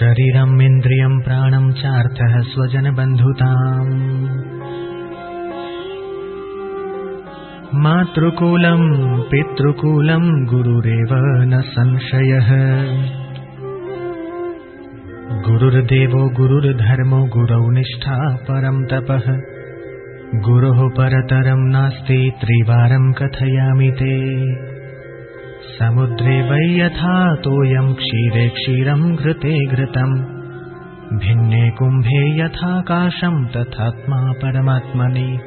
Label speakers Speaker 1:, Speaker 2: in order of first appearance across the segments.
Speaker 1: शरीरम् इन्द्रियम् प्राणम् चार्थः स्वजनबन्धुताम्। मातृकूलम् गुरुरेव न संशयः। गुरुर्देवो गुरुर्धर्मो गुरौ निष्ठा परम् तपः। गुरोः परतरम् नास्ति त्रिवारम् कथयामि ते समुद्रे वै यथा तोयम् क्षीरे क्षीरम् घृते घृतम् भिन्ने कुम्भे यथाकाशम् तथात्मा परमात्मनि।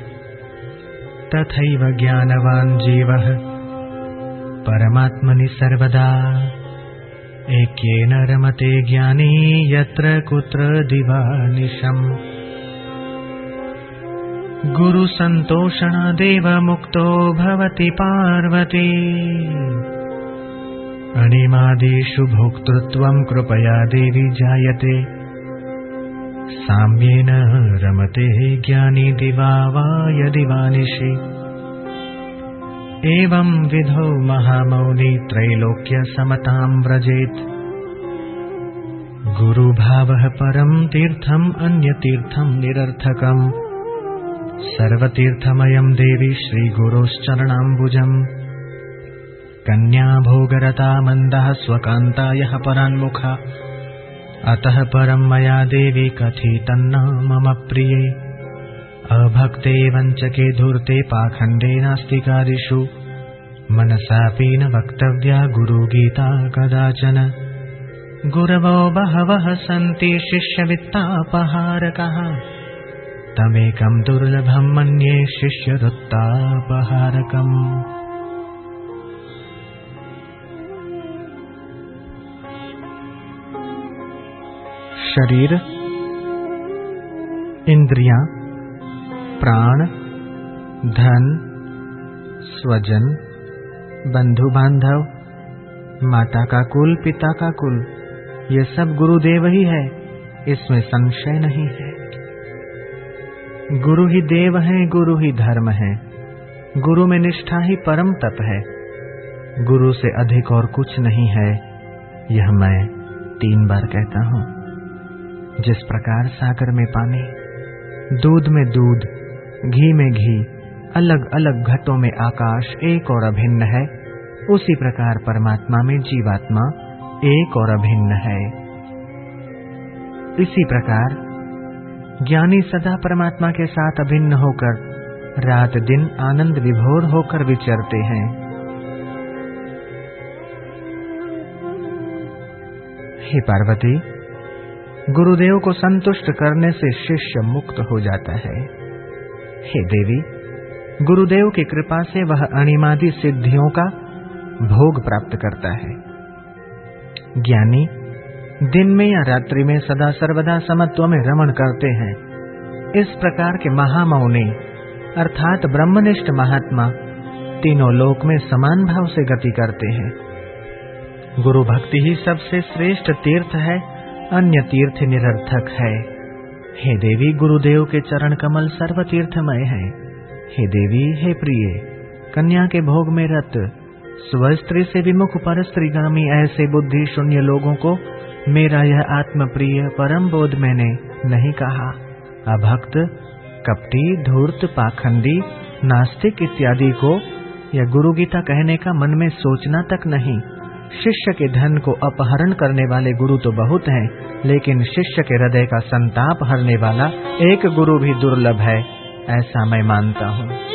Speaker 1: तथैव ज्ञानवान् जीवः। परमात्मनि सर्वदा। एकेन रमते ज्ञानी यत्र कुत्र दिवानिशम्। गुरुसन्तोषणादेव मुक्तो भवति पार्वती अणिमादिषु भोक्तृत्वम् कृपया देवि जायते। साम्येन रमते ज्ञानी दिवा वा यदि वा निशि एवं विधौ महामौनि त्रैलोक्यसमताम् व्रजेत्। गुरुभावः परम् तीर्थम् अन्यतीर्थम् निरर्थकम्। सर्वतीर्थमयम् देवि श्रीगुरोश्चरणाम्बुजम् कन्या भोगरता मन्दः स्वकान्तायः परान्मुखा। अतः परम् मया देवी कथितन्न मम प्रिये। अभक्ते वञ्चके धूर्ते पाखण्डे नास्तिकादिषु। मनसापि न वक्तव्या गुरुगीता कदाचन। गुरवो बहवः सन्ति शिष्यवित्तापहारकः। तमेकम् दुर्लभम् मन्ये शिष्यवृत्तापहारकम् शरीर, इंद्रियाँ, प्राण, धन, स्वजन बंधु बांधव माता का कुल, पिता का कुल, ये सब गुरुदेव ही है, इसमें संशय नहीं है। गुरु ही देव है, गुरु ही धर्म है, गुरु में निष्ठा ही परम तप है। गुरु से अधिक और कुछ नहीं है, यह मैं तीन बार कहता हूँ। जिस प्रकार सागर में पानी, दूध में दूध, घी में घी अलग अलग घटों में आकाश एक और अभिन्न है, उसी प्रकार परमात्मा में जीवात्मा एक और अभिन्न है। इसी प्रकार, ज्ञानी सदा परमात्मा के साथ अभिन्न होकर रात दिन आनंद विभोर होकर विचरते हैं। हे पार्वती गुरुदेव को संतुष्ट करने से शिष्य मुक्त हो जाता है। हे देवी, गुरुदेव की कृपा से वह अणिमादि सिद्धियों का भोग प्राप्त करता है। ज्ञानी, दिन में या रात्रि में सदा सर्वदा समत्व में रमण करते हैं। इस प्रकार के महामौनी, अर्थात ब्रह्मनिष्ठ महात्मा, तीनों लोक में समान भाव से गति करते हैं। गुरु भक्ति ही सबसे श्रेष्ठ तीर्थ है अन्य तीर्थ निरर्थक है। हे देवी, गुरुदेव के चरण कमल सर्व तीर्थमय है। हे देवी, हे प्रिय, कन्या के भोग में रत स्व स्त्री से विमुख, पर स्त्रीगामी, ऐसे बुद्धि शून्य लोगों को मेरा यह आत्म प्रिय परम बोध मैंने नहीं कहा। अभक्त, कपटी, धूर्त, पाखंडी, नास्तिक इत्यादि को यह गुरु गीता कहने का मन में सोचना तक नहीं। शिष्य के धन को अपहरण करने वाले गुरु तो बहुत हैं, लेकिन शिष्य के हृदय का संताप हरने वाला एक गुरु भी दुर्लभ है ऐसा मैं मानता हूँ।